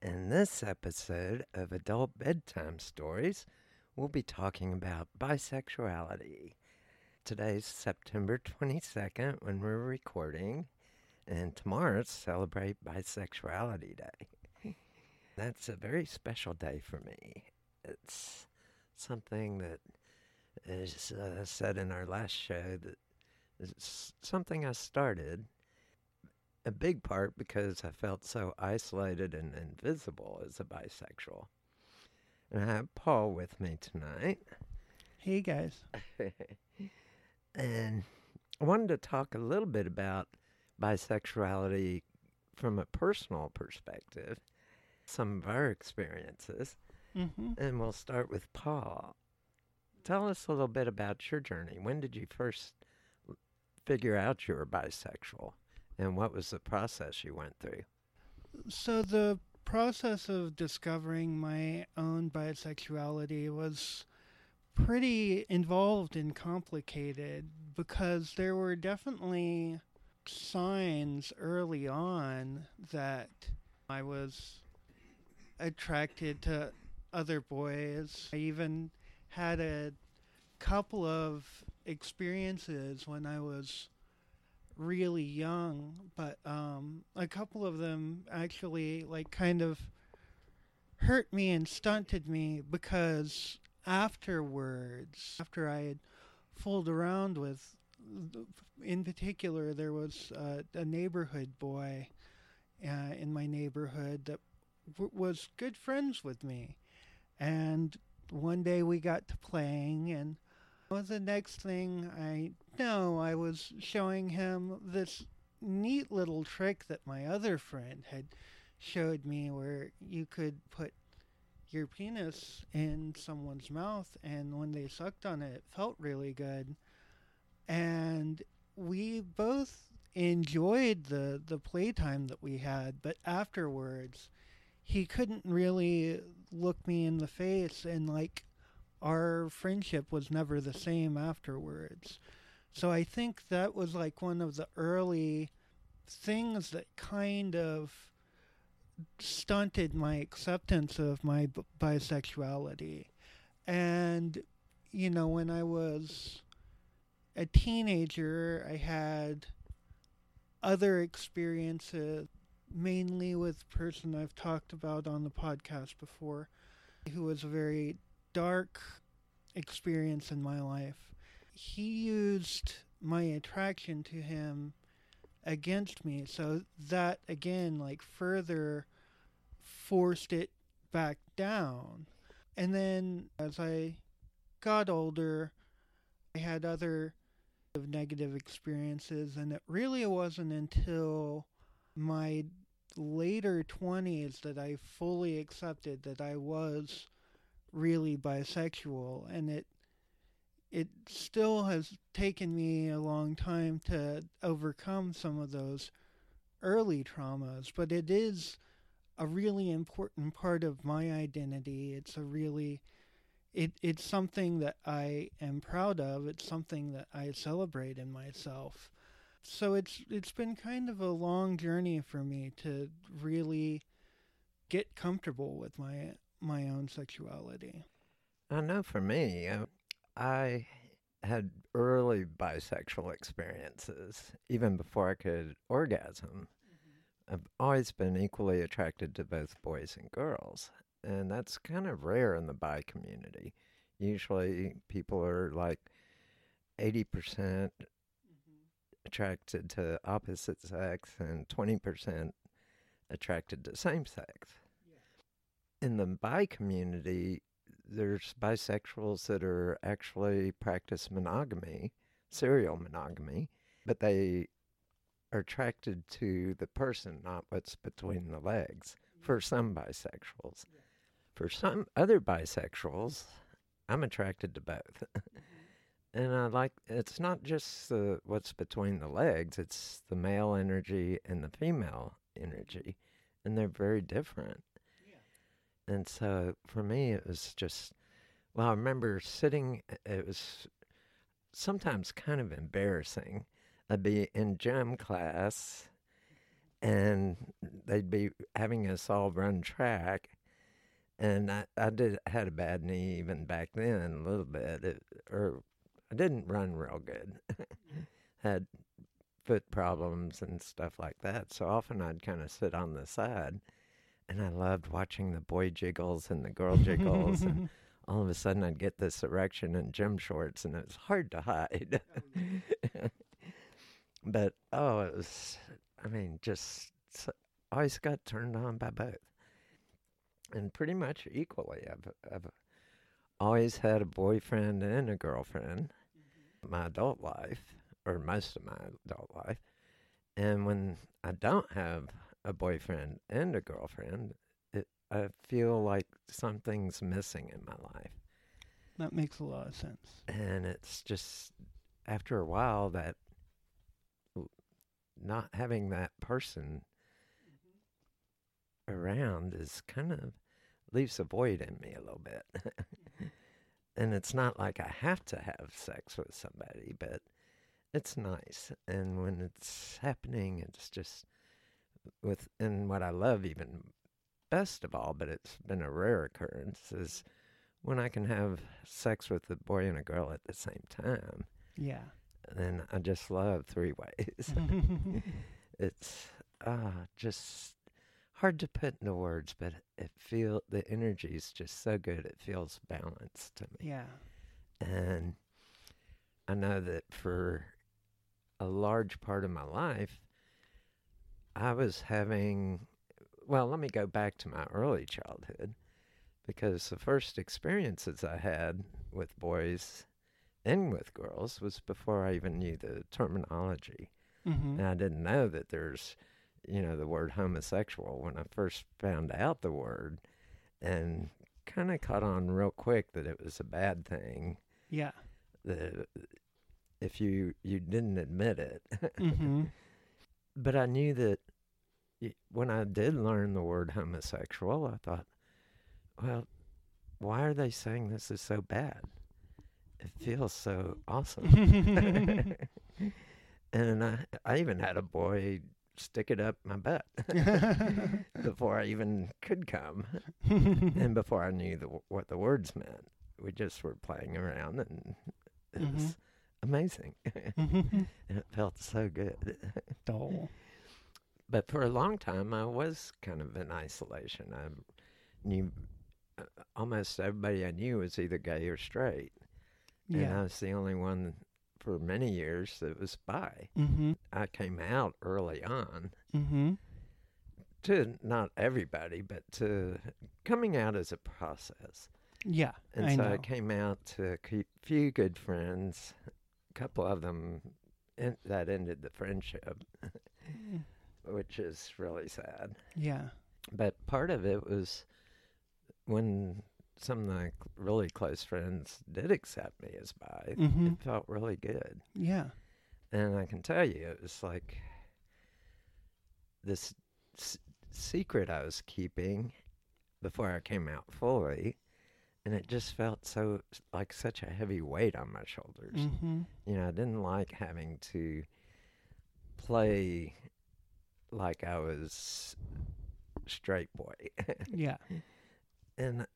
in this episode of Adult Bedtime Stories, we'll be talking about bisexuality. Today's September 22nd when we're recording, and tomorrow's Celebrate Bisexuality Day. That's a very special day for me. It's something that is uh, said in our last show that is something I started a big part because I felt so isolated and invisible as a bisexual. And I have Paul with me tonight. Hey, guys. and I wanted to talk a little bit about bisexuality from a personal perspective, some of our experiences. Mm-hmm. And we'll start with Paul. Tell us a little bit about your journey. When did you first figure out you were bisexual? And what was the process you went through? So, the process of discovering my own bisexuality was pretty involved and complicated because there were definitely signs early on that I was attracted to other boys. I even had a couple of experiences when I was really young, but um, a couple of them actually like kind of hurt me and stunted me because afterwards, after I had fooled around with, in particular, there was uh, a neighborhood boy uh, in my neighborhood that w- was good friends with me, and one day we got to playing and well, the next thing I know, I was showing him this neat little trick that my other friend had showed me where you could put your penis in someone's mouth, and when they sucked on it, it felt really good. And we both enjoyed the the playtime that we had, but afterwards, he couldn't really look me in the face, and like our friendship was never the same afterwards. So I think that was like one of the early things that kind of stunted my acceptance of my b- bisexuality. And, you know, when I was a teenager, I had other experiences, mainly with a person I've talked about on the podcast before, who was a very dark experience in my life. He used my attraction to him against me. So that again, like further forced it back down. And then as I got older, I had other negative experiences, and it really wasn't until my later 20s that I fully accepted that I was really bisexual and it it still has taken me a long time to overcome some of those early traumas, but it is a really important part of my identity. It's a really it it's something that I am proud of. It's something that I celebrate in myself. So it's it's been kind of a long journey for me to really get comfortable with my my own sexuality. I know for me, uh, I had early bisexual experiences even before I could orgasm. Mm-hmm. I've always been equally attracted to both boys and girls, and that's kind of rare in the bi community. Usually, people are like 80% mm-hmm. attracted to opposite sex and 20% attracted to same sex. Yeah. In the bi community, there's bisexuals that are actually practice monogamy, serial monogamy, but they are attracted to the person, not what's between the legs. Mm-hmm. For some bisexuals, for some other bisexuals, I'm attracted to both. Mm-hmm. and I like it's not just the, what's between the legs, it's the male energy and the female energy, and they're very different. And so for me, it was just, well, I remember sitting, it was sometimes kind of embarrassing. I'd be in gym class and they'd be having us all run track. And I, I did had a bad knee even back then a little bit, it, or I didn't run real good. Mm-hmm. had foot problems and stuff like that. So often I'd kind of sit on the side and I loved watching the boy jiggles and the girl jiggles, and all of a sudden I'd get this erection in gym shorts, and it was hard to hide. but oh, it was, I mean, just always got turned on by both, and pretty much equally. I've, I've always had a boyfriend and a girlfriend, mm-hmm. my adult life, or most of my adult life, and when I don't have a boyfriend and a girlfriend, it, I feel like something's missing in my life. That makes a lot of sense. And it's just after a while that not having that person mm-hmm. around is kind of leaves a void in me a little bit. mm-hmm. And it's not like I have to have sex with somebody, but it's nice. And when it's happening, it's just with and what I love even best of all, but it's been a rare occurrence, is when I can have sex with a boy and a girl at the same time. Yeah. Then I just love three ways. it's ah just hard to put into words, but it feel the energy is just so good. It feels balanced to me. Yeah. And I know that for a large part of my life, I was having, well, let me go back to my early childhood because the first experiences I had with boys and with girls was before I even knew the terminology. Mm-hmm. And I didn't know that there's, you know, the word homosexual when I first found out the word and kind of caught on real quick that it was a bad thing. Yeah. That if you you didn't admit it, hmm but I knew that when I did learn the word homosexual, I thought, well, why are they saying this is so bad? It feels so awesome. and I, I even had a boy stick it up my butt before I even could come, and before I knew the, what the words meant. We just were playing around, and it Mhm. was amazing, and it felt so good. Dull. But for a long time, I was kind of in isolation. I knew uh, almost everybody I knew was either gay or straight, and I was the only one for many years that was bi. Mm-hmm. I came out early on Mm-hmm. to not everybody, but to coming out as a process. Yeah. And I so know. I came out to a few good friends, a couple of them en- that ended the friendship, Mm. Which is really sad. Yeah. But part of it was when some of my really close friends did accept me as bi, Mhm. it felt really good. Yeah. And I can tell you, it was like this s- secret I was keeping before I came out fully. And it just felt so like such a heavy weight on my shoulders. Mm-hmm. You know, I didn't like having to play like I was straight boy. Yeah. and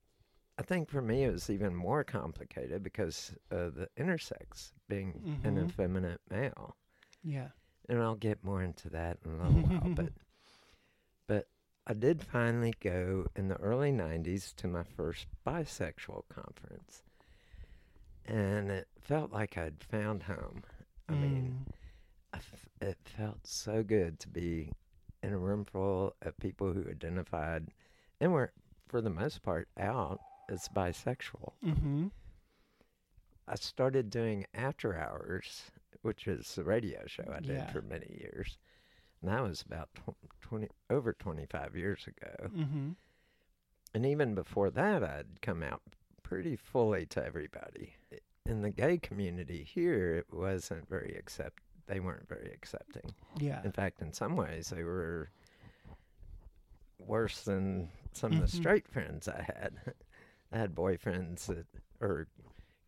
I think for me it was even more complicated because of the intersex being an Mhm. effeminate male. Yeah. And I'll get more into that in a little while. But but I did finally go in the early '90s to my first bisexual conference, and it felt like I'd found home. I mean, Mm. F- it felt so good to be in a room full of people who identified and were, for the most part, out as bisexual. Mm-hmm. I started doing After Hours, which is a radio show I did Yeah. for many years. And that was about tw- 20, over 25 years ago. Mm-hmm. And even before that, I'd come out pretty fully to everybody. In the gay community here, it wasn't very accept. They weren't very accepting. Yeah. In fact, in some ways, they were worse than some of the Mhm. straight friends I had. I had boyfriends that, or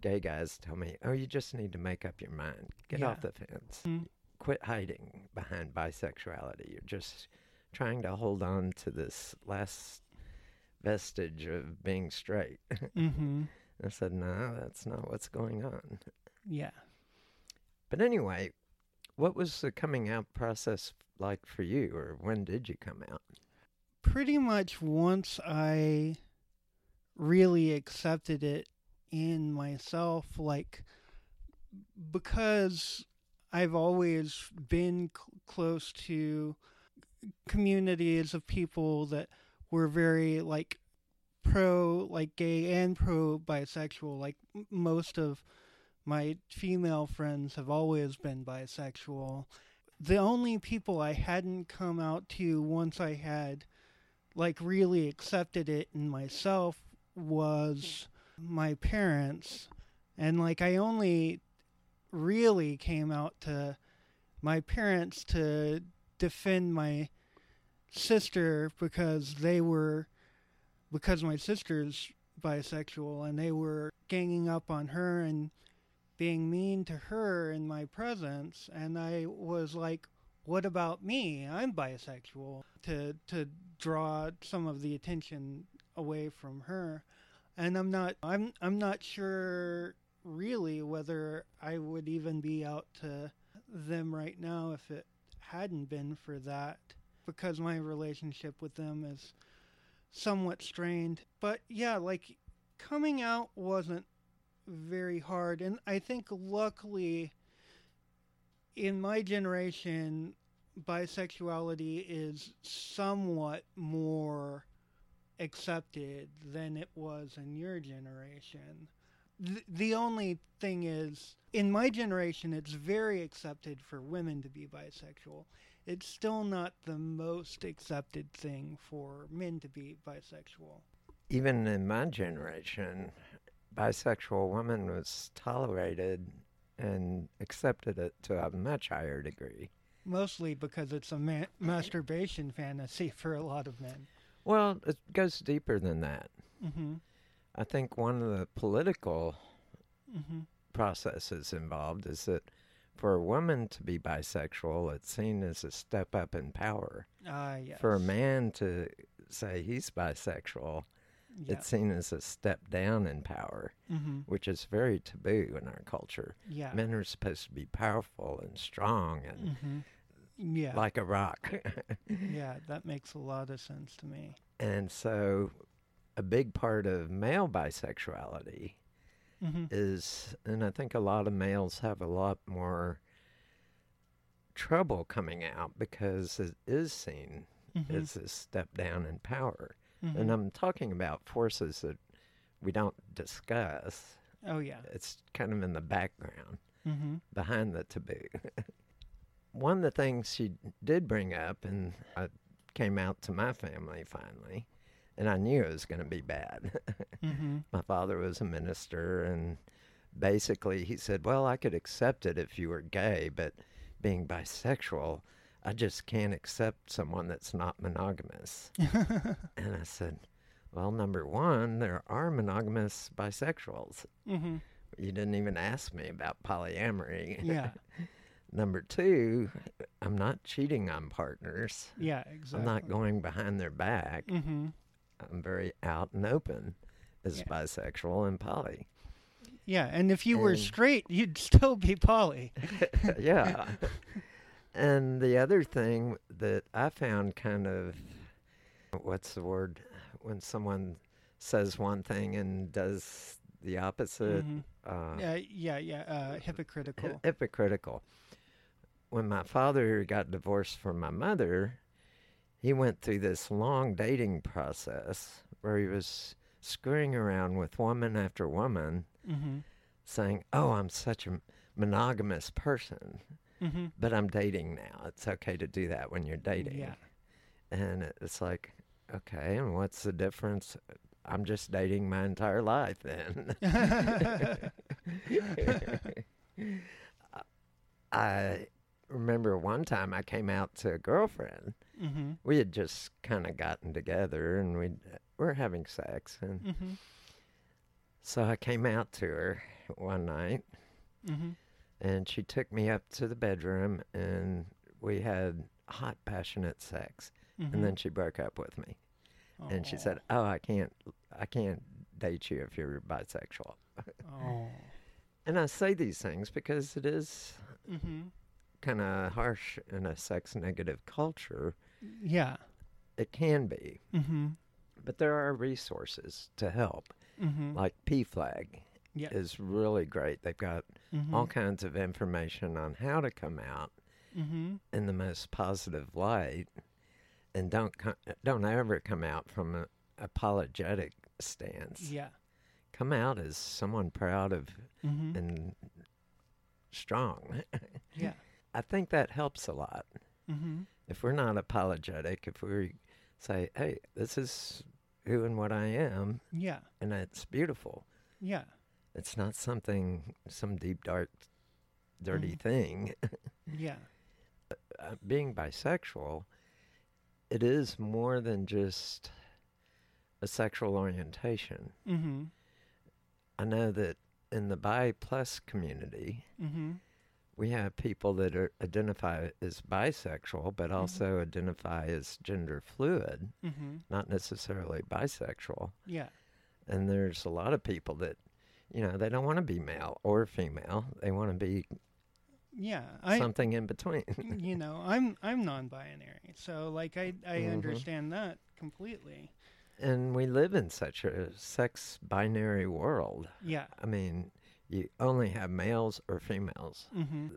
gay guys tell me, "Oh, you just need to make up your mind. Get Yeah. off the fence. Mm. Quit hiding behind bisexuality. You're just trying to hold on to this last vestige of being straight." Mm-hmm. I said, "No, that's not what's going on." Yeah. But anyway, what was the coming out process like for you, or when did you come out? Pretty much once I really accepted it in myself, like, because I've always been cl- close to communities of people that were very, like, pro, like, gay and pro bisexual. Like, most of my female friends have always been bisexual. The only people I hadn't come out to once I had like really accepted it in myself was my parents and like I only really came out to my parents to defend my sister because they were because my sister's bisexual and they were ganging up on her and being mean to her in my presence and I was like what about me? I'm bisexual to to draw some of the attention away from her. And I'm not I'm I'm not sure really whether I would even be out to them right now if it hadn't been for that because my relationship with them is somewhat strained. But yeah like coming out wasn't very hard and I think luckily in my generation bisexuality is somewhat more accepted than it was in your generation. The, only thing is, in my generation, it's very accepted for women to be bisexual. It's still not the most accepted thing for men to be bisexual. even in my generation, bisexual women was tolerated and accepted it to a much higher degree. Mostly because it's a ma- masturbation fantasy for a lot of men. Well, it goes deeper than that. Mm-hmm. I think one of the political Mm-hmm. processes involved is that for a woman to be bisexual, it's seen as a step up in power. Ah, yes. For a man to say he's bisexual, it's seen as a step down in power, mm-hmm. which is very taboo in our culture. Yeah. Men are supposed to be powerful and strong and Mm-hmm. Yeah. like a rock. yeah, that makes a lot of sense to me. and so, a big part of male bisexuality Mm-hmm. is, and I think a lot of males have a lot more trouble coming out because it is seen Mm-hmm. as a step down in power. Mhm. And I'm talking about forces that we don't discuss. oh yeah. It's kind of in the background, Mm-hmm. behind the taboo. One of the things she did bring up, and I came out to my family finally, and I knew it was going to be bad. Mm-hmm. my father was a minister, and basically he said, Well, I could accept it if you were gay, but being bisexual, I just can't accept someone that's not monogamous. and I said, Well, number one, there are monogamous bisexuals. mm-hmm. You didn't even ask me about polyamory. Yeah. number two, I'm not cheating on partners. Yeah. Exactly. I'm not going behind their back. Mm-hmm. I'm very out and open as Yeah. bisexual and poly. Yeah, and if you were straight, you'd still be poly. yeah. And the other thing that I found kind of what's the word when someone says one thing and does the opposite Mhm. uh, Yeah, yeah, yeah. Uh, hy- hypocritical. hypocritical. When my father got divorced from my mother, he went through this long dating process where he was screwing around with woman after woman, mm-hmm. saying, "Oh, I'm such a monogamous person." Mm-hmm. but I'm dating now. It's okay to do that when you're dating. Yeah. And it's like, okay, and what's the difference? I'm just dating my entire life then. I remember one time I came out to a girlfriend. mm-hmm. We had just kind of gotten together and we were having sex. And Mm-hmm. so I came out to her one night Mm-hmm. And she took me up to the bedroom and we had hot passionate sex Mm-hmm. and then she broke up with me and she said oh i can't i can't date you if you're bisexual "Oh, and i say these things because it is mm-hmm. kind of harsh in a sex negative culture yeah, it can be mm-hmm. but there are resources to help Mm-hmm. like pflag yeah, is really great. They've got mm-hmm. all kinds of information on how to come out mm-hmm. in the most positive light and don't don't ever come out from an apologetic stance. Yeah, come out as someone proud of mm-hmm. and strong. Yeah, i think that helps a lot. Mm-hmm. if we're not apologetic if we say hey this is who and what i am yeah, and it's beautiful. Yeah, it's not something some deep dark dirty Mhm. thing yeah, uh, being bisexual, it is more than just a sexual orientation. mm-hmm. I know that in the bi plus community, Mm-hmm. we have people that are identify as bisexual, but also identify as gender fluid, Mm-hmm. not necessarily bisexual. yeah, And there's a lot of people that, you know, they don't want to be male or female. They want to be yeah. I, something in between. you know, I'm I'm non-binary, so like I I Mhm. understand that completely. and we live in such a sex binary world. Yeah. I mean, you only have males or females. Mm-hmm.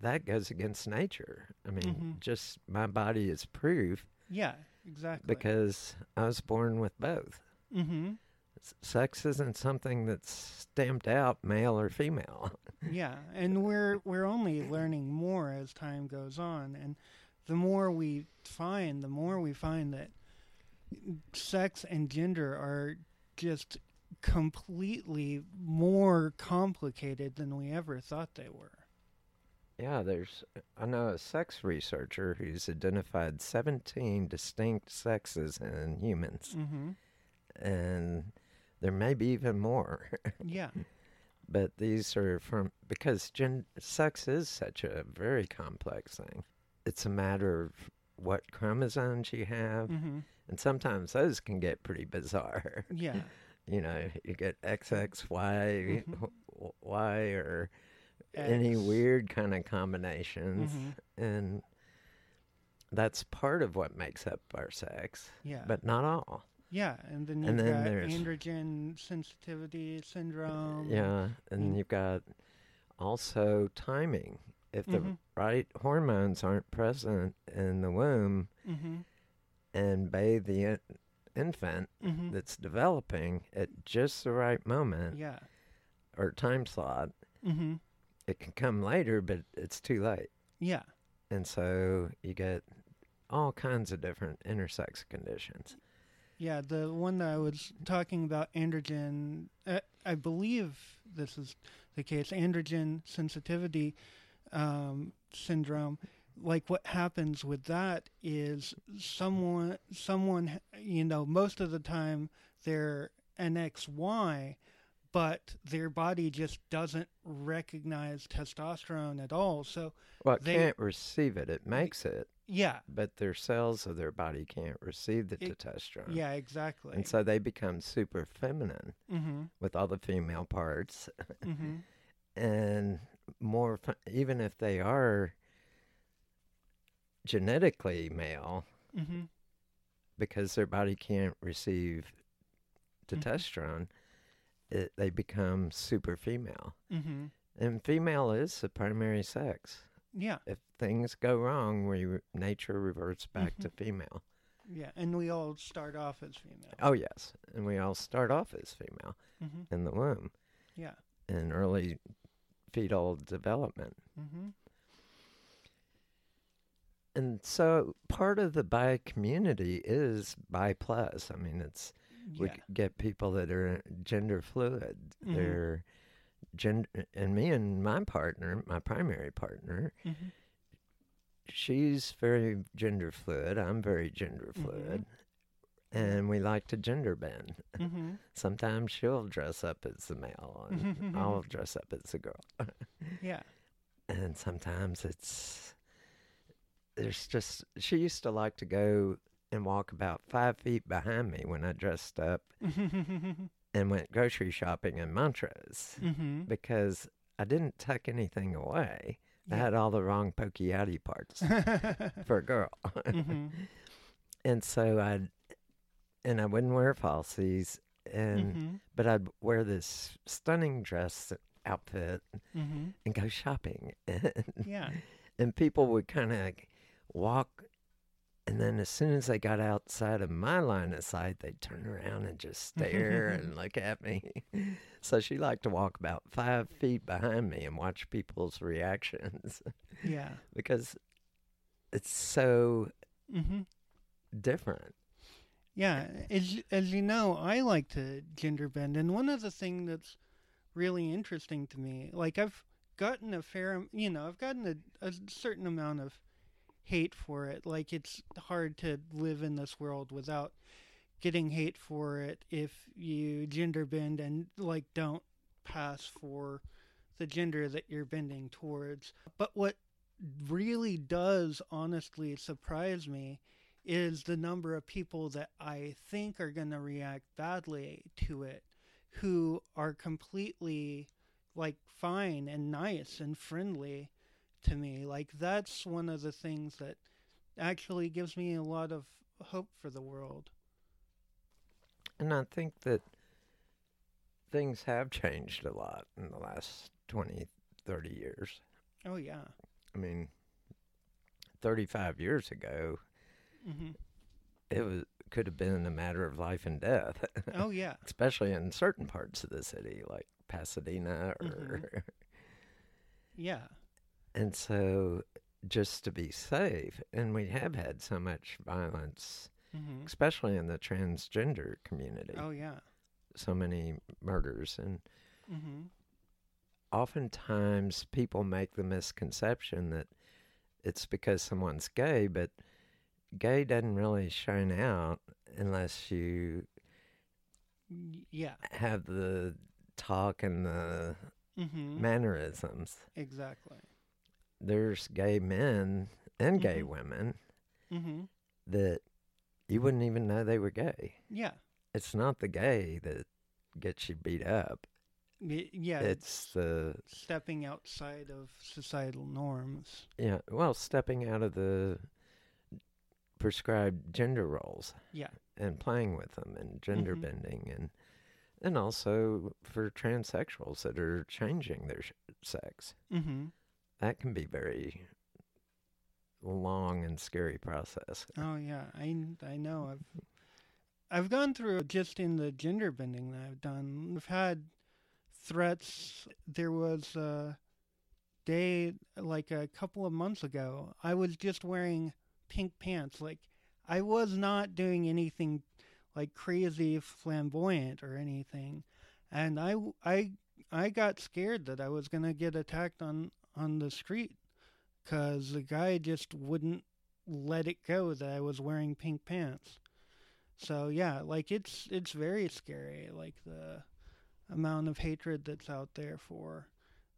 That goes against nature. I mean, Mhm. just my body is proof Yeah. Exactly. because I was born with both. Mm-hmm. Sex isn't something that's stamped out male or female. Yeah, and we're we're only learning more as time goes on, and the more we find, the more we find that sex and gender are just completely more complicated than we ever thought they were. Yeah, there's, I know a sex researcher who's identified 17 distinct sexes in humans, Mm-hmm. and there may be even more. Yeah. but these are from, because gen, sex is such a very complex thing. It's a matter of what chromosomes you have, Mm-hmm. and sometimes those can get pretty bizarre. Yeah. you know, you get XXY, Mhm. w- Y, or any weird kind of combinations. Mhm. And that's part of what makes up our sex, Yeah. but not all. Yeah, and then you've then got there's- androgen sensitivity syndrome. yeah. And you've got also timing. If the Mhm. right hormones aren't present in the womb Mm-hmm. and bathe the in- infant Mm-hmm. that's developing at just the right moment Yeah. or time slot, Mm-hmm. it can come later, but it's too late. Yeah. And so you get all kinds of different intersex conditions. Yeah, the one that I was talking about, androgen, uh, I believe this is the case, androgen sensitivity um, syndrome. Like what happens with that is someone, someone, you know, most of the time they're an XY, but their body just doesn't recognize testosterone at all. So, Well, it They- can't receive it. It makes it, yeah, but their cells of their body can't receive the It- testosterone. yeah, exactly. And so they become super feminine mm-hmm, with all the female parts. mm-hmm, and more, even if they are genetically male, mm-hmm, because their body can't receive Mhm. testosterone, it, they become super female. mm-hmm. And female is the primary sex. Yeah. If things go wrong, we re- nature reverts back to female. Yeah, and we all start off as female. Oh yes, and we all start off as female Mm-hmm. in the womb Yeah. in early fetal development. Mm-hmm. And so part of the bi community is bi plus. I mean, it's we Yeah. get people that are gender fluid. Mhm. They're gender, and me and my partner, my primary partner, Mm-hmm. she's very gender fluid. I'm very gender Mhm. fluid. And we like to gender bend. Mm-hmm. Sometimes she'll dress up as the male, and I'll dress up as the girl. Yeah. and sometimes it's there's just she used to like to go and walk about five feet behind me when I dressed up mm-hmm. and went grocery shopping in Montrose because I didn't tuck anything away. I had all the wrong pokey outy parts for a girl. mm-hmm. and so I'd and I wouldn't wear falsies and Mm-hmm. but I'd wear this stunning dress outfit Mm-hmm. and go shopping. And, Yeah. and people would kind of walk and then as soon as they got outside of my line of sight they'd turn around and just stare and look at me so she liked to walk about five feet behind me and watch people's reactions Yeah. because it's so Mm-hmm. different Yeah, as as you know, I like to gender bend, and one of the things that's really interesting to me, like I've gotten a fair, you know, I've gotten a, a certain amount of hate for it. Like it's hard to live in this world without getting hate for it if you gender bend and like don't pass for the gender that you're bending towards. But what really does honestly surprise me is the number of people that I think are going to react badly to it who are completely like fine and nice and friendly to me. Like that's one of the things that actually gives me a lot of hope for the world. and i think that things have changed a lot in the last 20 30 years Oh yeah. i mean 35 years ago hmm it was could have been a matter of life and death, Oh yeah. especially in certain parts of the city, like Pasadena, or Mhm. Yeah. And so just to be safe. And we have had so much violence Mhm. especially in the transgender community. Oh yeah. So many murders, and Mhm. oftentimes people make the misconception that it's because someone's gay, but gay doesn't really shine out unless you Yeah. have the talk and the Mhm. mannerisms. Exactly. There's gay men and gay Mhm. women Mhm. that you wouldn't even know they were gay. Yeah. It's not the gay that gets you beat up. Yeah. It's the stepping outside of societal norms. yeah, well, stepping out of the prescribed gender roles Yeah. and playing with them and gender Mhm. bending and and also for transsexuals that are changing their sh- sex. Mhm. That can be very long and scary process. Oh yeah, I I know. I've I've gone through just in the gender bending that I've done. I've had threats. There was a day like a couple of months ago. I was just wearing pink pants. Like I was not doing anything like crazy flamboyant or anything. And I I I got scared that I was going to get attacked on on the street cuz the guy just wouldn't let it go that I was wearing pink pants. So yeah, like it's it's very scary like the amount of hatred that's out there for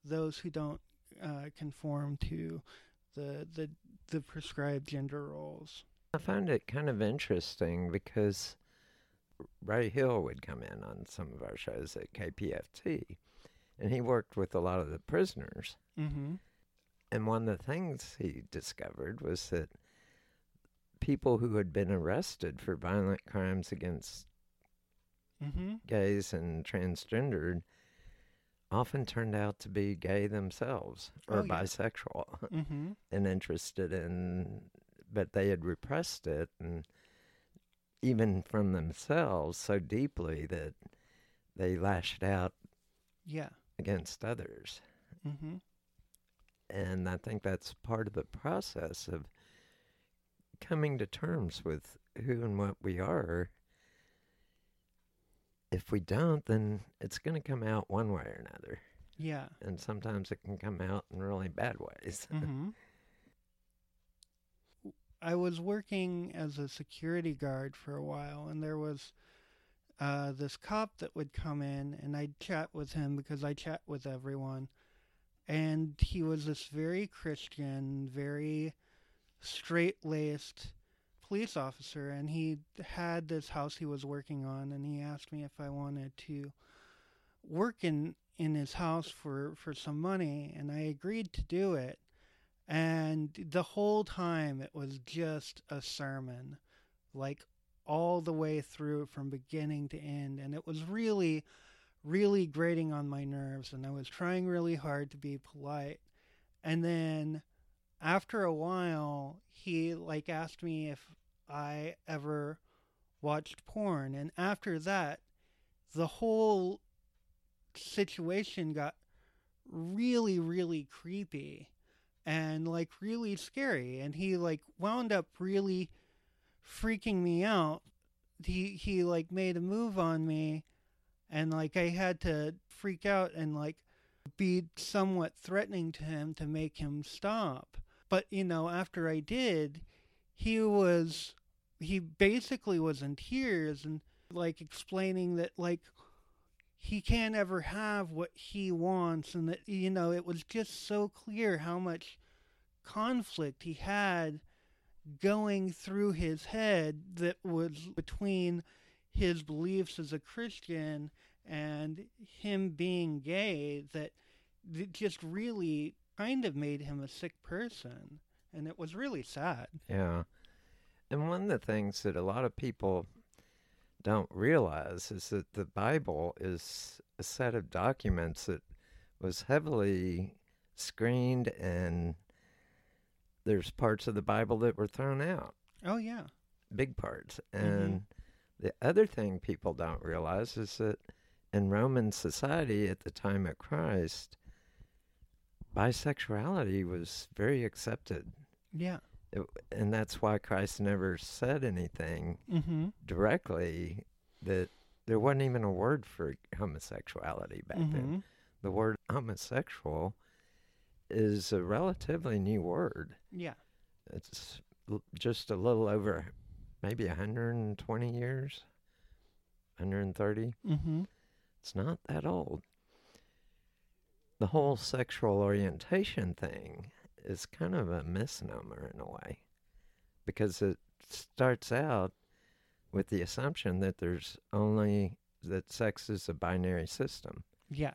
those who don't uh, conform to the the the prescribed gender roles. I found it kind of interesting because Ray Hill would come in on some of our shows at KPFT, and he worked with a lot of the prisoners. Mhm. And one of the things he discovered was that people who had been arrested for violent crimes against Mhm. gays and transgendered often turned out to be gay themselves or Oh, yeah. bisexual Mhm. and interested in but they had repressed it and even from themselves so deeply that they lashed out Yeah. against others Mhm. And i think that's part of the process of coming to terms with who and what we are if we don't then it's going to come out one way or another Yeah. and sometimes it can come out in really bad ways hmm I was working as a security guard for a while, and there was uh, this cop that would come in, and I'd chat with him because I chat with everyone. And he was this very Christian, very straight laced police officer, and he had this house he was working on, and he asked me if I wanted to work in, in his house for, for some money, and I agreed to do it. And the whole time it was just a sermon, like all the way through from beginning to end. And it was really, really grating on my nerves. And I was trying really hard to be polite. And then after a while, he like asked me if I ever watched porn. And after that, the whole situation got really, really creepy and like really scary and he like wound up really freaking me out he he like made a move on me and like i had to freak out and like be somewhat threatening to him to make him stop. But you know after i did he was he basically was in tears and like explaining that like he can't ever have what he wants and that you know it was just so clear how much conflict he had going through his head that was between his beliefs as a christian and him being gay that it just really kind of made him a sick person. And it was really sad. Yeah. And one of the things that a lot of people don't realize is that the Bible is a set of documents that was heavily screened and there's parts of the Bible that were thrown out, oh yeah. Big parts. Mm-hmm. And the other thing people don't realize is that in Roman society at the time of Christ, bisexuality was very accepted yeah it, and that's why Christ never said anything Mm-hmm. directly that there wasn't even a word for homosexuality back then. Mm-hmm. The word homosexual is a relatively new word. Yeah. It's l- just a little over maybe 120 years, 130. Mm-hmm. It's not that old. The whole sexual orientation thing is kind of a misnomer in a way because it starts out with the assumption that there's only that sex is a binary system. Yeah.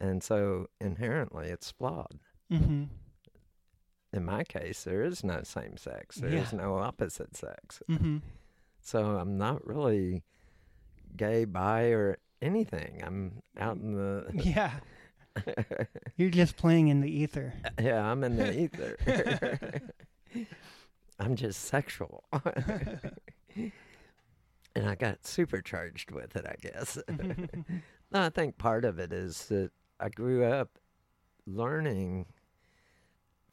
And so inherently it's flawed. Mm-hmm. In my case, there is no same sex. There is Yeah. no opposite sex. Mm-hmm. So I'm not really gay, bi, or anything. I'm out in the. Yeah. You're just playing in the ether. yeah, I'm in the ether. I'm just sexual. and I got supercharged with it, I guess. no, I think part of it is that I grew up learning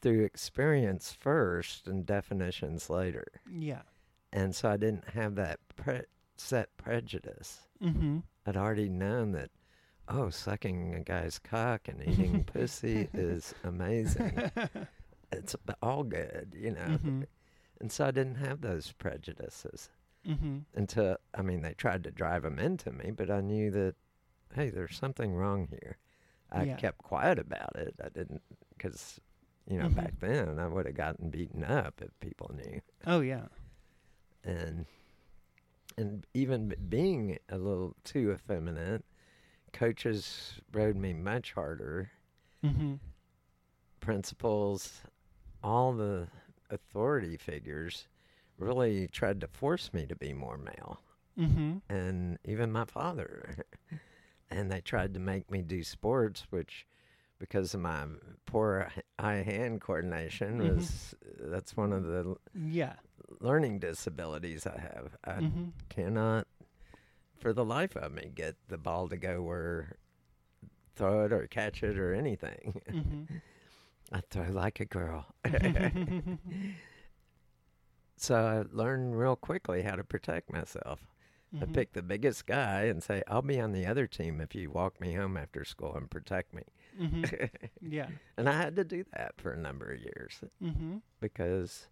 through experience first and definitions later. yeah. And so I didn't have that pre- set prejudice. Mm-hmm. I'd already known that, oh, sucking a guy's cock and eating pussy is amazing. It's all good, you know. Mhm. And so I didn't have those prejudices Mm-hmm. until, I mean, they tried to drive them into me, but I knew that, hey, there's something wrong here. I Yeah. kept quiet about it. I didn't, because, you know, Mhm. back then I would have gotten beaten up if people knew. Oh yeah. and and even being a little too effeminate, coaches rode me much harder. Mm-hmm. Principals, all the authority figures, really tried to force me to be more male, Mm-hmm. and even my father. and they tried to make me do sports, which. Because of my poor eye-hand coordination, Mhm. was that's one of the Yeah. learning disabilities I have. I Mm-hmm. cannot, for the life of me, get the ball to go where, throw it or catch it or anything. Mm-hmm. I throw like a girl. so I learned real quickly how to protect myself. I Mhm. pick the biggest guy and say, I'll be on the other team if you walk me home after school and protect me. Mhm. Yeah. and I had to do that for a number of years Mm-hmm. because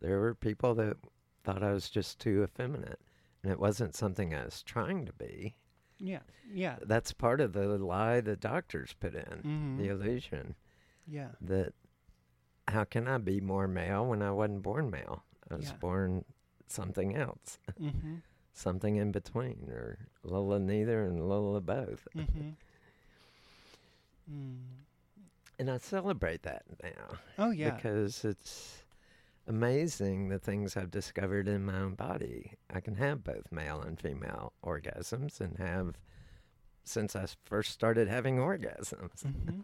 there were people that thought I was just too effeminate. And it wasn't something I was trying to be. Yeah. Yeah. That's part of the lie the doctors put in, Mm-hmm. the illusion Yeah. that how can I be more male when I wasn't born male? I was Yeah. born something else, Mm-hmm. Something in between, or a little of neither and a little of both. Mm-hmm. Mm. And I celebrate that now Oh yeah. because it's amazing the things I've discovered in my own body. I can have both male and female orgasms and have since I first started having orgasms. Mm-hmm.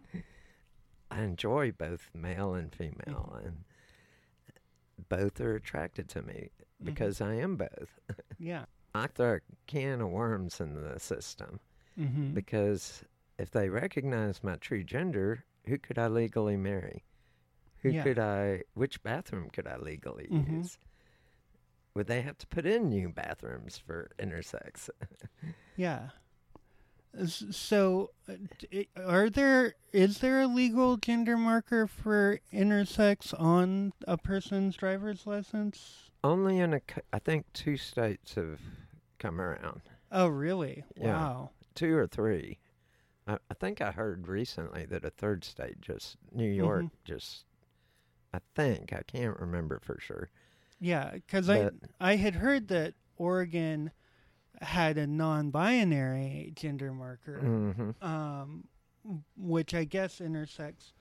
I enjoy both male and female, and both are attracted to me because I am both. Yeah. I throw a can of worms in the system Mm-hmm. because if they recognize my true gender, who could I legally marry? Who Yeah. could I? Which bathroom could I legally Mhm. use? Would they have to put in new bathrooms for intersex? Yeah. So, uh, are there is there a legal gender marker for intersex on a person's driver's license? Only in a, I think two states have come around. Oh, really? Yeah. Wow. two or three. I, I think I heard recently that a third state, just New York, Mhm. just I think I can't remember for sure. Yeah, because I I had heard that Oregon had a non-binary gender marker, hmm um, which I guess intersex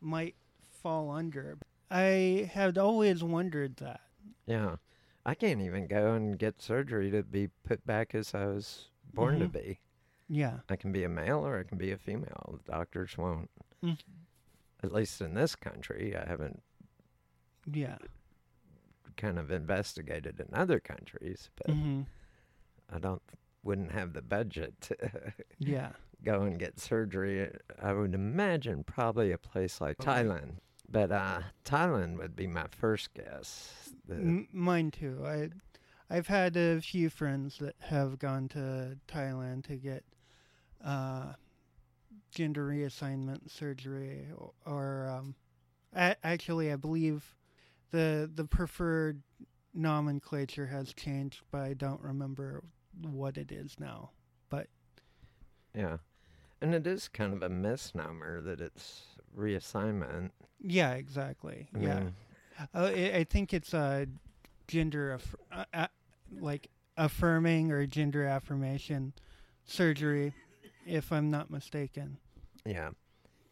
might fall under. I had always wondered that. Yeah, I can't even go and get surgery to be put back as I was born to Mhm. be. Yeah. I can be a male or I can be a female. The doctors won't. Mm. At least in this country, I haven't Yeah. kind of investigated in other countries, but hmm I don't wouldn't have the budget to Yeah. go and get surgery. I would imagine probably a place like Thailand. But uh, Thailand would be my first guess. M- mine too. I, I've had a few friends that have gone to Thailand to get uh, gender reassignment surgery, or, or um, actually, I believe the the preferred nomenclature has changed, but I don't remember what it is now. But yeah. And it is kind of a misnomer that it's reassignment. yeah, exactly. I yeah, mean, uh, I, I think it's a gender aff- uh, uh, like affirming or gender affirmation surgery, if I'm not mistaken. Yeah.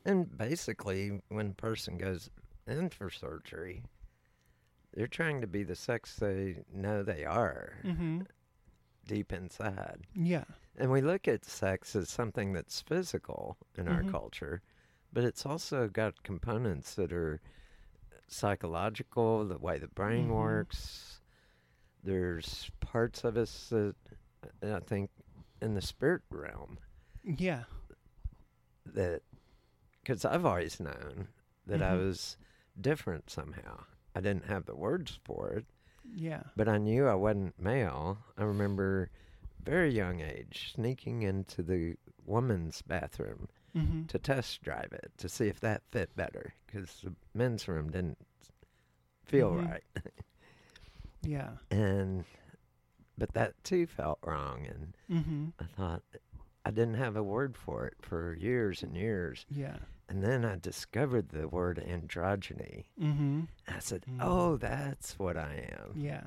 And basically, when a person goes in for surgery, they're trying to be the sex they know they are Mm-hmm. Deep inside. Yeah. And we look at sex as something that's physical in our Mhm. culture, but it's also got components that are psychological, the way the brain Mhm. works. There's parts of us that uh, I think in the spirit realm Yeah. that because I've always known that I Mhm. was different somehow. I didn't have the words for it, Yeah. but I knew I wasn't male. I remember very young age sneaking into the woman's bathroom Mm-hmm. to test drive it to see if that fit better because the men's room didn't feel Mhm. right. Yeah. and but that too felt wrong and Mm-hmm. I thought I didn't have a word for it for years and years. Yeah. And then I discovered the word androgyny. Mm-hmm. I said, Mm. "Oh, that's what I am." Yeah.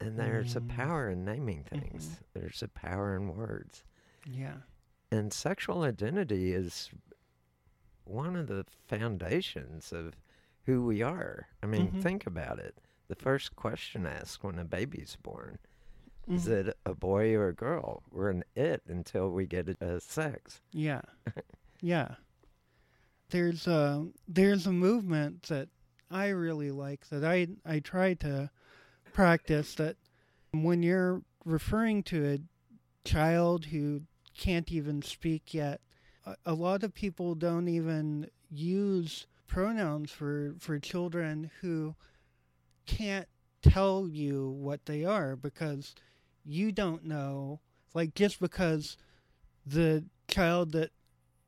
And there's a Mm. power in naming things. There's a power in words. Yeah. And sexual identity is one of the foundations of who we are. I mean, Mhm. think about it. The first question asked when a baby's born is Mhm. it a boy or a girl? We're an it until we get a, a sex. Yeah. yeah. There's a there's a movement that I really like that I I try to practice that when you're referring to a child who can't even speak yet, a, a lot of people don't even use pronouns for for children who can't tell you what they are because you don't know like just because the child that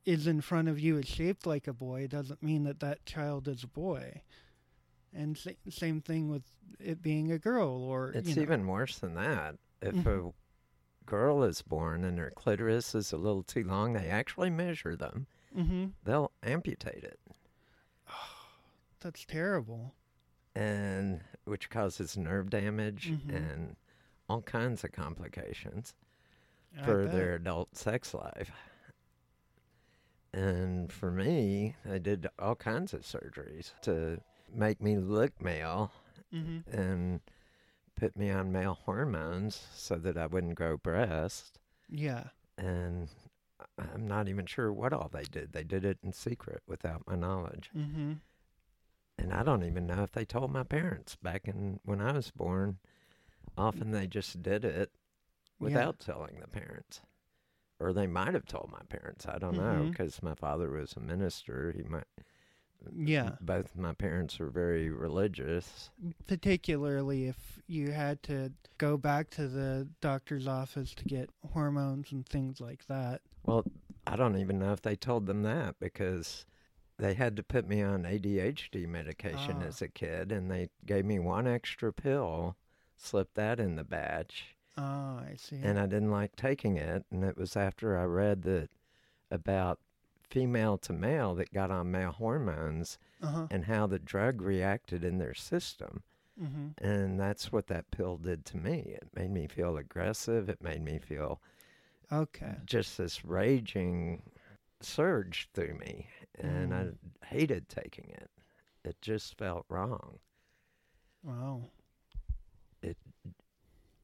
is in front of you is shaped like a boy doesn't mean that that child is a boy. And sa- same thing with it being a girl, or It's you know. even worse than that. If Mhm. a girl is born and her clitoris is a little too long, they actually measure them. hmm They'll amputate it, That's terrible. and which causes nerve damage Mhm. and all kinds of complications I for bet. their adult sex life. And for me, they did all kinds of surgeries to make me look male Mhm. and put me on male hormones so that I wouldn't grow breasts. Yeah. And I'm not even sure what all they did. They did it in secret without my knowledge. hmm And I don't even know if they told my parents back in when I was born. Often they just did it without telling the parents. Or they might have told my parents. I don't know Mhm. because my father was a minister. He might. Yeah. Both my parents were very religious. Particularly if you had to go back to the doctor's office to get hormones and things like that. Well, I don't even know if they told them that because they had to put me on ADHD medication Ah. as a kid, and they gave me one extra pill, slipped that in the batch, Oh, I see. and I didn't like taking it. And it was after I read that about female to male that got on male hormones uh-huh. and how the drug reacted in their system. hmm And that's what that pill did to me. It made me feel aggressive. It made me feel Okay. just this raging surge through me, and Mm. I hated taking it. It just felt wrong. Wow. It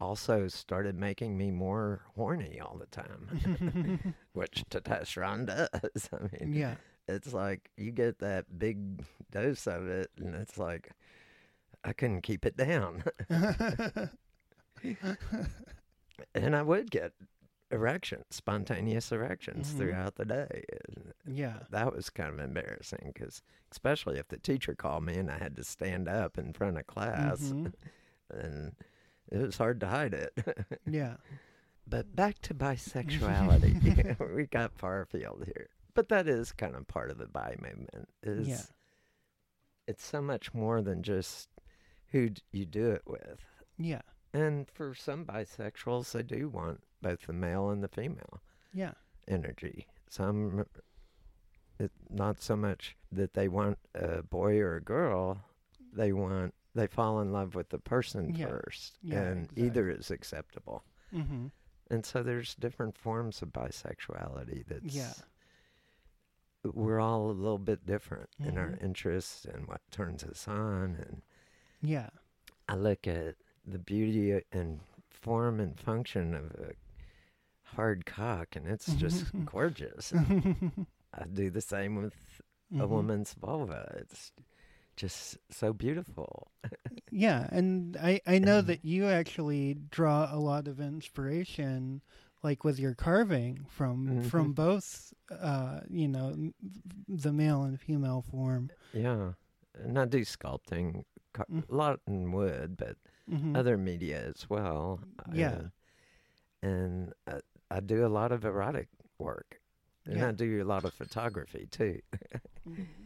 also, started making me more horny all the time, which testosterone does. I mean, yeah. it's like you get that big dose of it, and it's like I couldn't keep it down. and I would get erections, spontaneous erections Mhm. throughout the day. And Yeah. that was kind of embarrassing because, especially if the teacher called me and I had to stand up in front of class, Mhm. And it was hard to hide it. Yeah. but back to bisexuality. we got far afield here. But that is kind of part of the bi movement. Is Yeah. it's so much more than just who d- you do it with. Yeah. And for some bisexuals, they do want both the male and the female Yeah. energy. Some, it, not so much that they want a boy or a girl, they want, they fall in love with the person Yeah. first. Yeah, and either is acceptable. Mm-hmm. And so there's different forms of bisexuality that's, Yeah. we're all a little bit different in our Mhm. interests and what turns us on. And Yeah. I look at the beauty and form and function of a hard cock, and it's just gorgeous. I do the same with a Mhm. woman's vulva. It's just so beautiful. Yeah, and I I know that you actually draw a lot of inspiration, like with your carving from from Mhm. both, uh, you know, the male and female form. Yeah. And I do sculpting, Mm. a lot in wood, but Mhm. other media as well. Yeah. Uh, and uh, I do a lot of erotic work. And Yeah. I do a lot of photography too.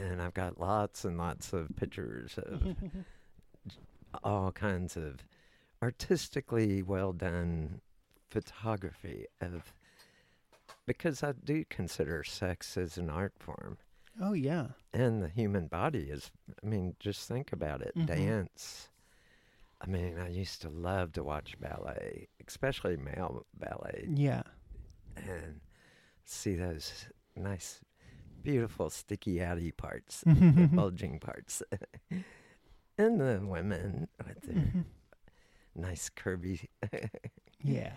And I've got lots and lots of pictures of all kinds of artistically well done photography of because I do consider sex as an art form oh yeah. and the human body is I mean just think about it Mhm. dance I mean I used to love to watch ballet especially male ballet Yeah. and see those nice beautiful sticky outy parts Mm-hmm. the bulging parts and the women with their Mhm. nice curvy Yeah.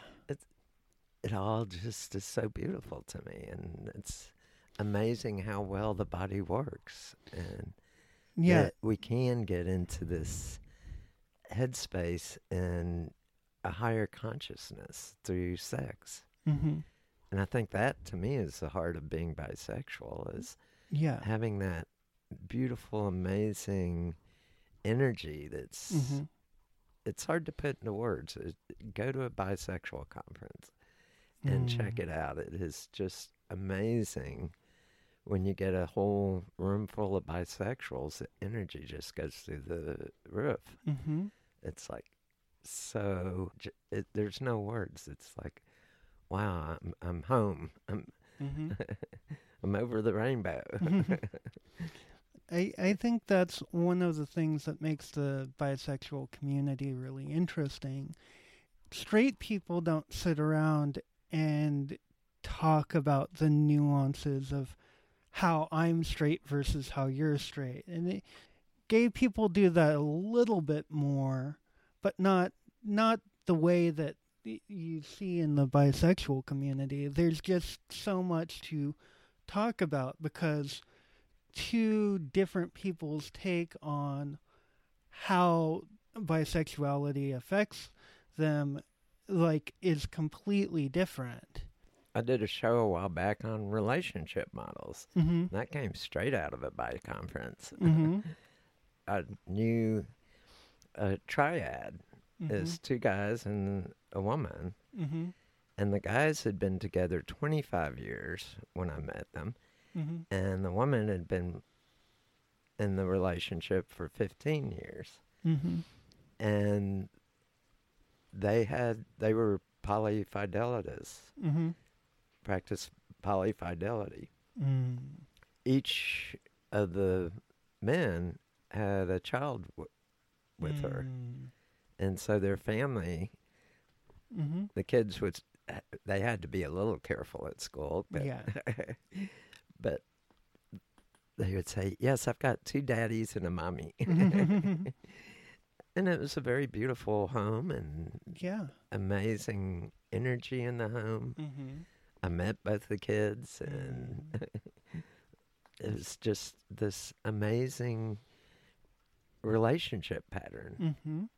it all just is so beautiful to me and it's amazing how well the body works and Yeah. we can get into this headspace and a higher consciousness through sex hmm and i think that to me is the heart of being bisexual is Yeah. having that beautiful amazing energy that's hmm it's hard to put into words go to a bisexual conference and check Mm. it out. It is just amazing when you get a whole room full of bisexuals. The energy just goes through the roof. Mm-hmm. It's like so. It, there's no words. It's like, wow, I'm I'm home. I'm Mm-hmm. I'm over the rainbow. I, I think that's one of the things that makes the bisexual community really interesting. Straight people don't sit around and talk about the nuances of how I'm straight versus how you're straight. And gay people do that a little bit more, but not not the way that you see in the bisexual community. There's just so much to talk about because two different people's take on how bisexuality affects them like is completely different. I did a show a while back on relationship models. Mhm. That came straight out of a bi conference. Mhm. I knew a triad is two guys and a woman. Mhm. And the guys had been together 25 years when I met them. Mhm. And the woman had been in the relationship for 15 years. Mhm. And they had, they were polyfidelitous, Mhm. practiced polyfidelity. Mm. Each of the men had a child w- with her. And so their family Mhm. the kids would they had to be a little careful at school but Yeah. but they would say yes i've got two daddies and a mommy Mhm. and it was a very beautiful home and yeah. amazing energy in the home Mhm. i met both the kids and it was just this amazing relationship pattern Mhm.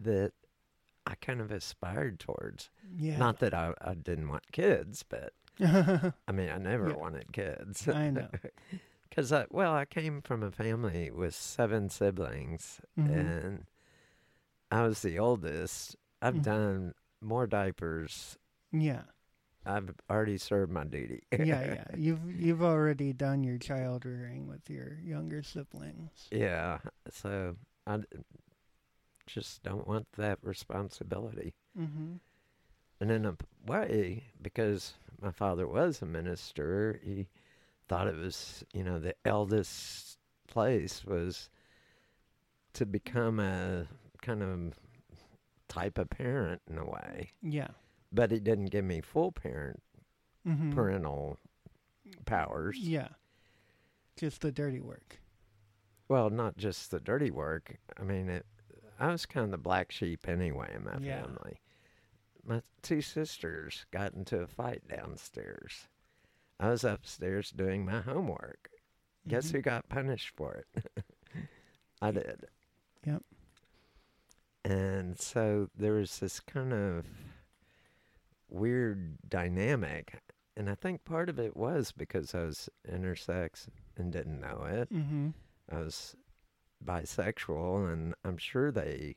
That I kind of aspired towards. Yeah. Not that I, I didn't want kids, but I mean, I never Yeah. wanted kids. I know. Because, I, well, I came from a family with seven siblings, Mhm. and I was the oldest. I've Mhm. done more diapers. Yeah. I've already served my duty. Yeah, yeah. You've you've already done your child rearing with your younger siblings. yeah. So I just don't want that responsibility. Mhm. And in a way, because my father was a minister, he thought it was, you know, the eldest place was to become a kind of type of parent in a way. Yeah. But he didn't give me full parent Mhm. parental powers. Yeah. Just the dirty work. Well, not just the dirty work. I mean, it. I was kind of the black sheep anyway in my Yeah. family. My two sisters got into a fight downstairs. I was upstairs doing my homework. Guess Mhm. who got punished for it? I did. Yep. And so there was this kind of weird dynamic. And I think part of it was because I was intersex and didn't know it. Mhm. I was bisexual, and I'm sure they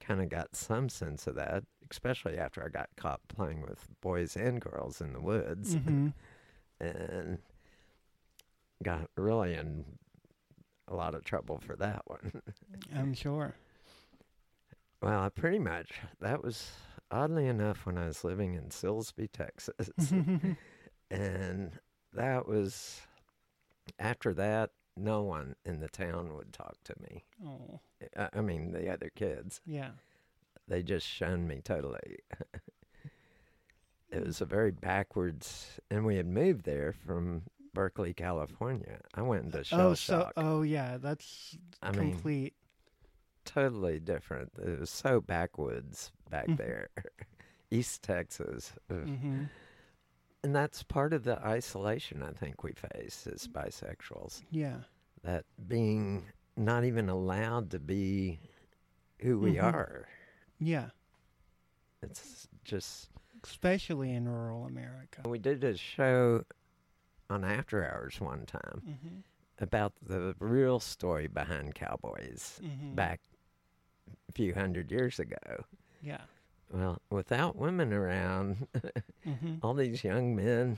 kind of got some sense of that, especially after I got caught playing with boys and girls in the woods Mhm. and got really in a lot of trouble for that one. I'm sure. well, I pretty much, that was oddly enough when I was living in Silsbee, Texas. and that was, after that, no one in the town would talk to me. oh. I I mean, the other kids. Yeah. They just shunned me totally. it was a very backwards, and we had moved there from Berkeley, California. I went into shell oh, so oh yeah, that's I mean, complete. totally different. It was so backwoods back Mhm. there, East Texas, Ugh. And that's part of the isolation I think we face as bisexuals. Yeah. That being not even allowed to be who we Mhm. are. Yeah. It's just Especially in rural America. We did a show on After Hours one time Mhm. about the real story behind cowboys Mhm. back a few hundred years ago. Yeah. Well, without women around, Mhm. all these young men,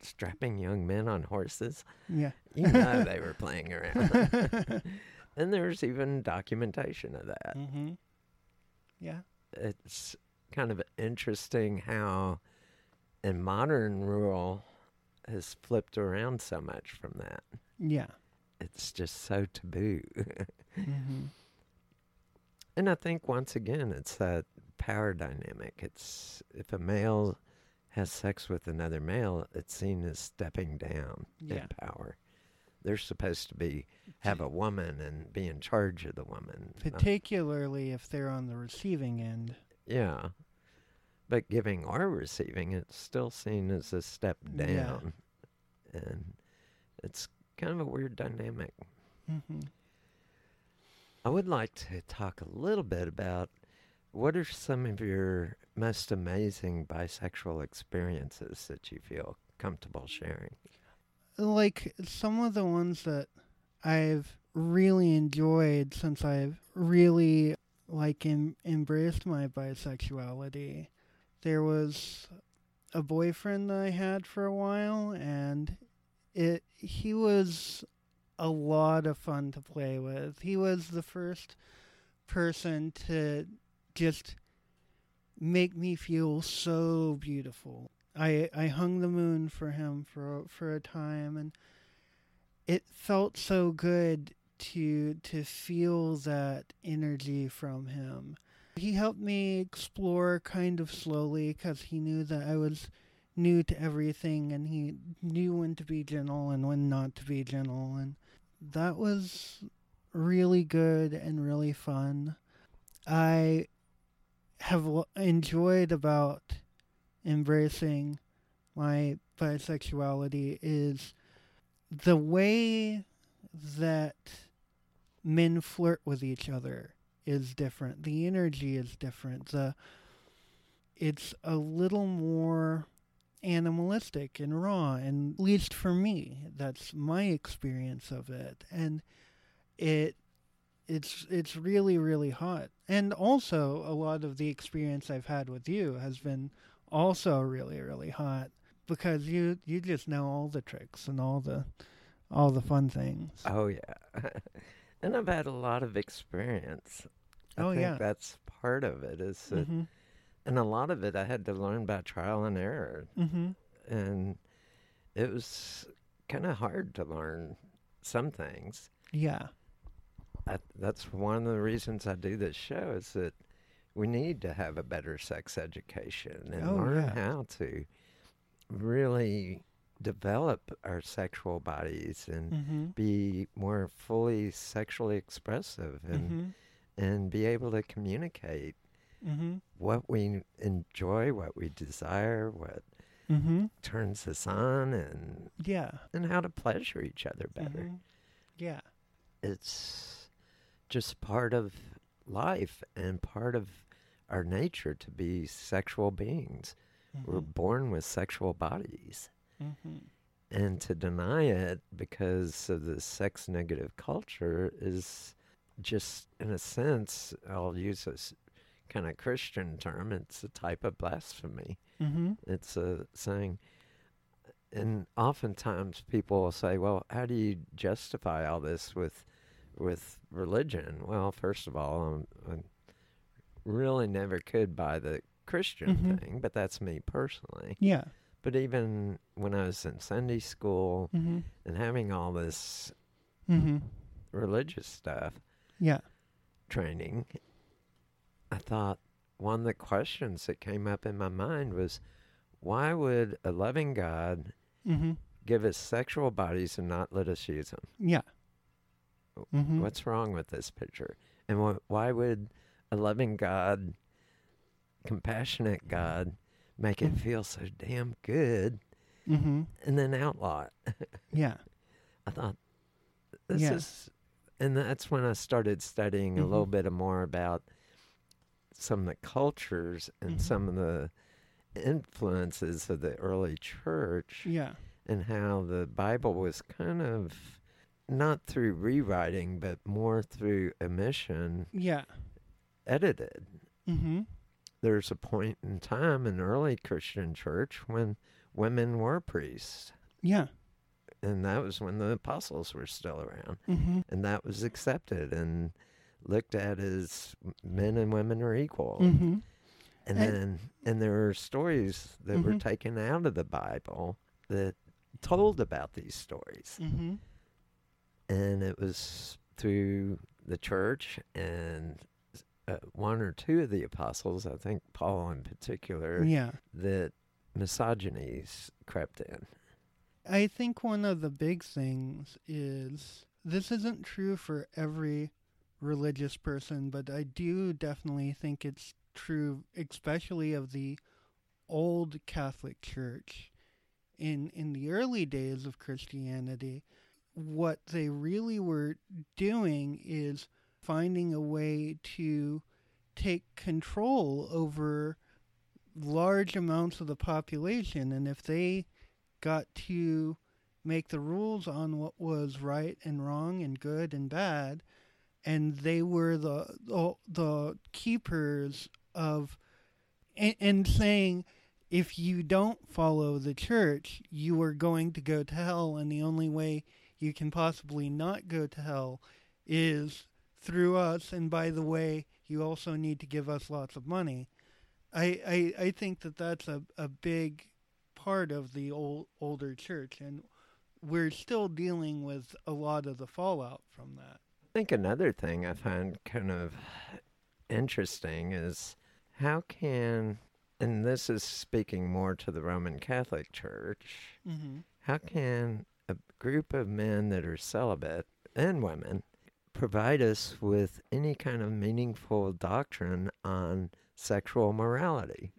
strapping young men on horses, Yeah. you know they were playing around. and there's even documentation of that. Mhm. Yeah. It's kind of interesting how in modern rural has flipped around so much from that. Yeah. it's just so taboo. Mhm. and I think once again, it's that power dynamic. It's if a male has sex with another male, it's seen as stepping down Yeah. in power. They're supposed to be have a woman and be in charge of the woman. not- Particularly if they're on the receiving end. yeah. But giving or receiving, it's still seen as a step down, Yeah. And it's kind of a weird dynamic. Mhm. I would like to talk a little bit about what are some of your most amazing bisexual experiences that you feel comfortable sharing? like some of the ones that I've really enjoyed since I've really like em- embraced my bisexuality. There was a boyfriend that I had for a while and it he was a lot of fun to play with. He was the first person to just make me feel so beautiful. I I hung the moon for him for for a time and it felt so good to to feel that energy from him. He helped me explore kind of slowly cuz he knew that I was new to everything and he knew when to be gentle and when not to be gentle and that was really good and really fun. I have enjoyed about embracing my bisexuality is the way that men flirt with each other is different. The energy is different. The it's a little more animalistic and raw and at least for me that's my experience of it and it it's it's really really hot and also a lot of the experience i've had with you has been also really really hot because you you just know all the tricks and all the all the fun things Oh yeah, and I've had a lot of experience. I Oh, think yeah. that's part of it. Is that, mhm and a lot of it I had to learn by trial and error, mhm and it was kind of hard to learn some things. yeah I, that's one of the reasons I do this show is that we need to have a better sex education and Oh, learn yeah. how to really develop our sexual bodies and mhm be more fully sexually expressive and mhm and be able to communicate mhm what we enjoy, what we desire, what mhm turns us on and yeah and how to pleasure each other better. mhm. yeah It's just part of life and part of our nature to be sexual beings. We're mhm born with sexual bodies. mhm And to deny it because of the sex negative culture is just, in a sense, I'll use this kind of Christian term, it's a type of blasphemy. mhm It's a saying, and oftentimes people will say, "Well, how do you justify all this with with religion?" Well, first of all, I'm, I really never could buy the Christian Mhm. thing, but that's me personally. yeah But even when I was in Sunday school mhm and having all this mhm religious stuff yeah training, I thought one of the questions that came up in my mind was, why would a loving God mhm give us sexual bodies and not let us use them? yeah mhm What's wrong with this picture? And wh- why would a loving God, compassionate God, make it feel so damn good mhm and then outlaw it? yeah I thought this Yeah. is, and that's when I started studying a little Mhm. bit more about some of the cultures and Mhm. some of the influences of the early church yeah and how the Bible was kind of not through rewriting but more through omission yeah edited. mhm There's a point in time in early Christian church when women were priests, yeah and that was when the apostles were still around. mhm and that was accepted and looked at as men and women are equal. mhm And And- then and there are stories that were Mhm. taken out of the Bible that told about these stories. And it was through the church and uh, one or two of the apostles, I think Paul in particular, yeah that misogynies crept in. I think one of the big things is this isn't true for every religious person, but I do definitely think it's true, especially of the old Catholic Church. In in the early days of Christianity, what they really were doing is finding a way to take control over large amounts of the population, and if they got to make the rules on what was right and wrong and good and bad and they were the the, the keepers of and, and saying if you don't follow the church you are going to go to hell. And the only way you can possibly not go to hell is through us and by the way you also need to give us lots of money i i, I think that that's a, a big part of the old older church and we're still dealing with a lot of the fallout from that I think another thing I find kind of interesting is how can, and this is speaking more to the Roman Catholic Church, mm-hmm. how can a group of men that are celibate and women provide us with any kind of meaningful doctrine on sexual morality?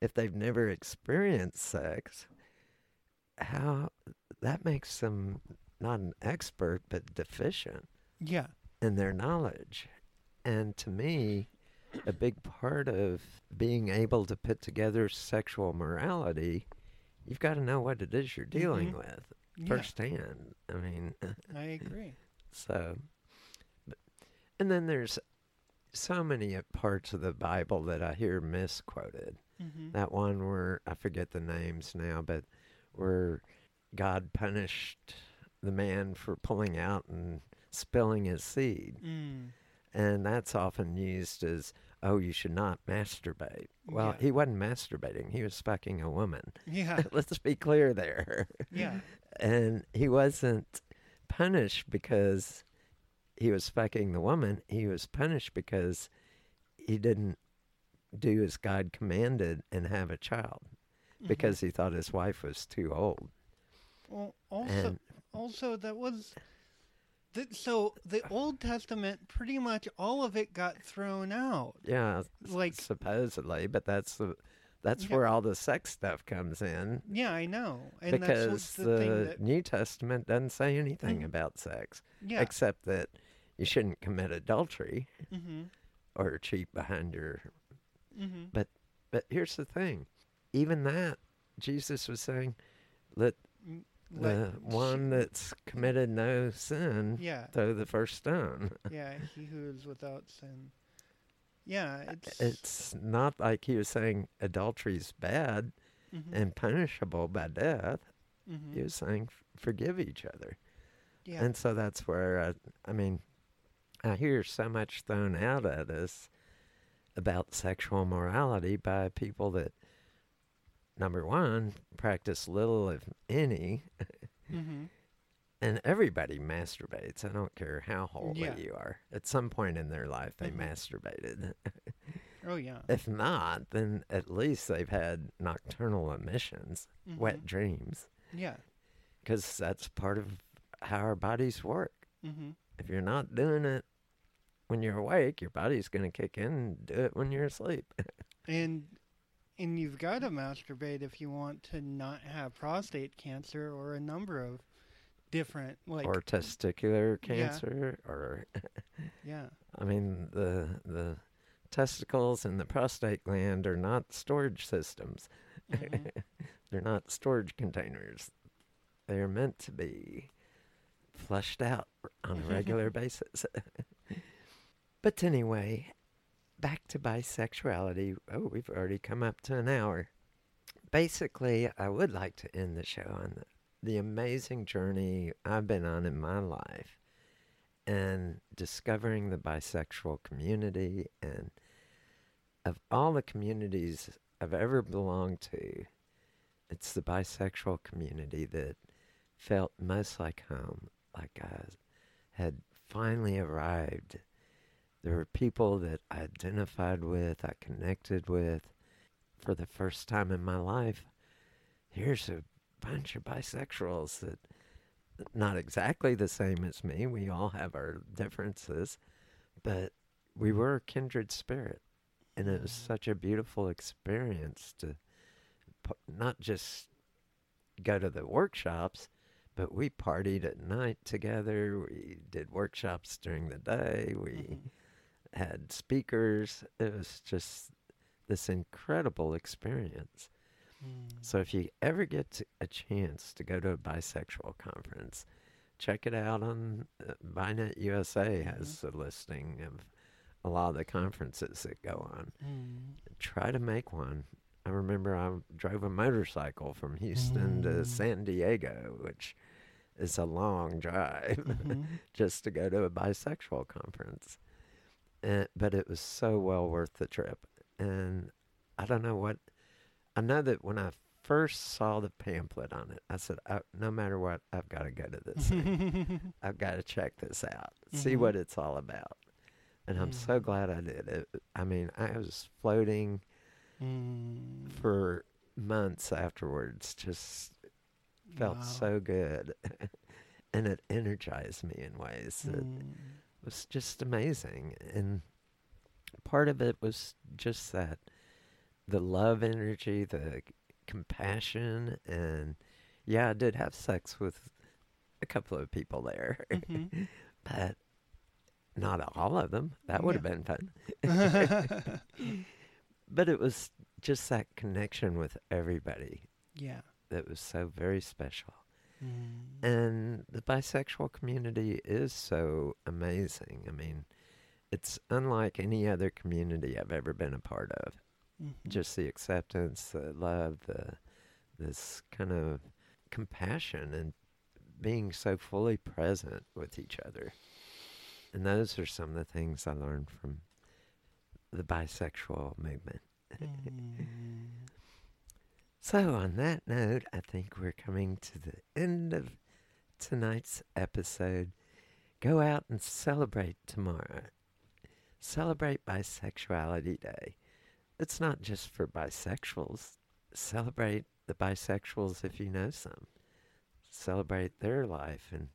If they've never experienced sex, how that makes them not an expert but deficient yeah in their knowledge. And to me, a big part of being able to put together sexual morality, you've got to know what it is you're dealing Mhm. with Yeah, firsthand. I mean, I agree. so, but- and then there's so many parts of the Bible that I hear misquoted. hmm That one where I forget the names now, but where God punished the man for pulling out and spilling his seed. Mm. And that's often used as, oh, you should not masturbate. Well, Yeah. he wasn't masturbating, he was fucking a woman. Yeah, Let's be clear there. yeah, and he wasn't punished because he was fucking the woman. He was punished because he didn't do as God commanded and have a child Mhm. because he thought his wife was too old. Well, also, And also that was. that, so the Old Testament, pretty much all of it got thrown out. yeah, Like- supposedly, but that's the that's Yeah. where all the sex stuff comes in Yeah, I know, and because that's the the thing that. New Testament doesn't say anything Mhm. about sex Yeah. except that you shouldn't commit adultery mm-hmm, or cheat behind your mm-hmm. But here's the thing. Even that, Jesus was saying, let the one that's committed no sin Yeah, throw the first stone. yeah. He who is without sin. Yeah, it's. It's not like he was saying adultery's bad mhm, and punishable by death. mhm, He was saying f- forgive each other. yeah. And so that's where, I, I mean, I hear so much thrown out at us about sexual morality by people that, number one, practice little, if any, mm-hmm. And everybody masturbates. I don't care how holy Yeah. you are. At some point in their life, they Mhm. masturbated. Oh yeah. if not, then at least they've had nocturnal emissions, wet mhm, dreams, Yeah. because that's part of how our bodies work. Mm-hmm. if you're not doing it when you're awake, your body's going to kick in and do it when you're asleep. And and you've got to masturbate if you want to not have prostate cancer or a number of different like or testicular Yeah. cancer or yeah. I mean the the testicles and the prostate gland are not storage systems. mhm, They're not storage containers. They are meant to be flushed out on a regular basis. but anyway, back to bisexuality. Oh, we've already come up to an hour. Basically, I would like to end the show on the, the amazing journey I've been on in my life and discovering the bisexual community and of all the communities I've ever belonged to, it's the bisexual community that felt most like home, like I had finally arrived. There were people that I identified with, I connected with for the first time in my life. Here's a bunch of bisexuals that not exactly the same as me. We all have our differences, but we were a kindred spirit. And it was such a beautiful experience to p- not just go to the workshops, but we partied at night together. We did workshops during the day. We mhm. had speakers. It was just this incredible experience. Mm. So if you ever get a chance to go to a bisexual conference, check it out on uh, BiNet USA has a listing of a lot of the conferences that go on. Mm. Try to make one. I remember I drove a motorcycle from Houston to Mm. San Diego, which is a long drive Mhm. just to go to a bisexual conference. And, but it was so well worth the trip. And I don't know what, I know that when I first saw the pamphlet on it, I said, I, no matter what, I've got to go to this. I've got to check this out, see Mhm. what it's all about. And I'm so glad I did it. I mean, I was floating Mm. for months afterwards, just felt Wow. so good. and it energized me in ways that Mm. was just amazing. And part of it was just that the love energy, the compassion, and yeah, I did have sex with a couple of people there, Mhm. but not all of them. That would have been fun. but it was just that connection with everybody yeah. that was so very special. Mm. And the bisexual community is so amazing. I mean, it's unlike any other community I've ever been a part of. Mhm. Just the acceptance, the love, the this kind of compassion and being so fully present with each other. And those are some of the things I learned from the bisexual movement. Mm. So, on that note, I think we're coming to the end of tonight's episode. Go out and celebrate tomorrow. Celebrate Bisexuality Day. It's not just for bisexuals. Celebrate the bisexuals if you know some. Celebrate their life and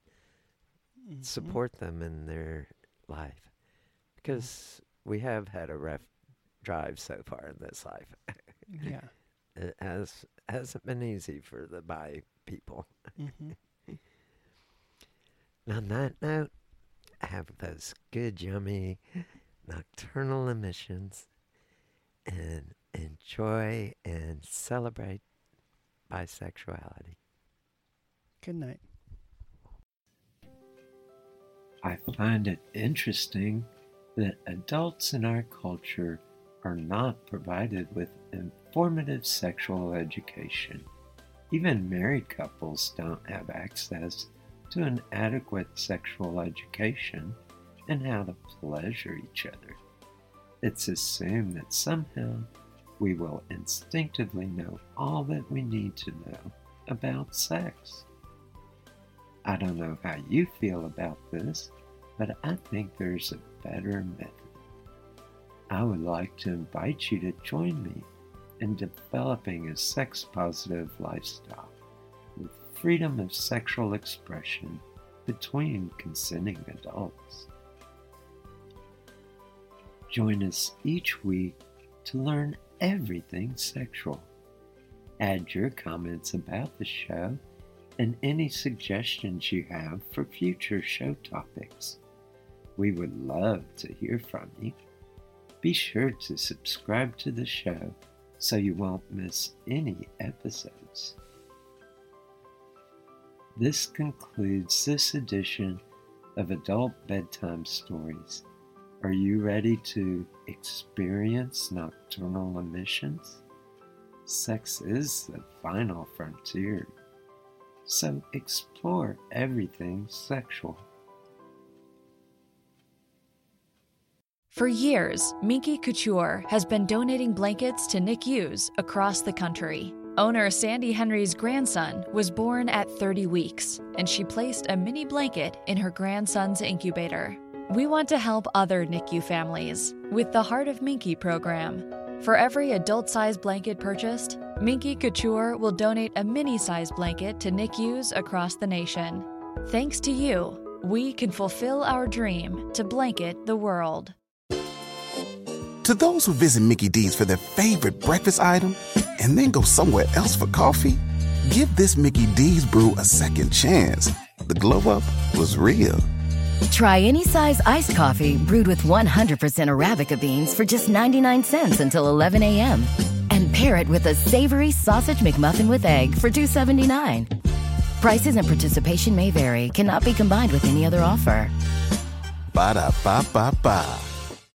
Mhm. support them in their life. Because we have had a rough drive so far in this life. Yeah. it has hasn't been easy for the bi people. hmm And on that note, have those good, yummy nocturnal emissions and enjoy and celebrate bisexuality. Good night. I find it interesting that adults in our culture are not provided with informative sexual education. Even married couples don't have access to an adequate sexual education and how to pleasure each other. It's assumed that somehow we will instinctively know all that we need to know about sex. I don't know how you feel about this, but I think there's a better method. I would like to invite you to join me in developing a sex positive lifestyle with freedom of sexual expression between consenting adults. Join us each week to learn everything sexual. Add your comments about the show and any suggestions you have for future show topics. We would love to hear from you. Be sure to subscribe to the show so you won't miss any episodes. This concludes this edition of Adult Bedtime Stories. Are you ready to experience nocturnal emissions? Sex is the final frontier, so explore everything sexual. For years, Minky Couture has been donating blankets to NICUs across the country. Owner Sandy Henry's grandson was born at 30 weeks, and she placed a mini blanket in her grandson's incubator. We want to help other NICU families with the Heart of Minky program. For every adult sized blanket purchased, Minky Couture will donate a mini sized blanket to NICUs across the nation. Thanks to you, we can fulfill our dream to blanket the world. To those who visit Mickey D's for their favorite breakfast item and then go somewhere else for coffee, give this Mickey D's brew a second chance. The glow up was real. Try any size iced coffee brewed with 100% Arabica beans for just 99 cents until 11 a.m. And pair it with a savory sausage McMuffin with egg for $2.79. Prices and participation may vary, cannot be combined with any other offer. Ba da ba ba ba.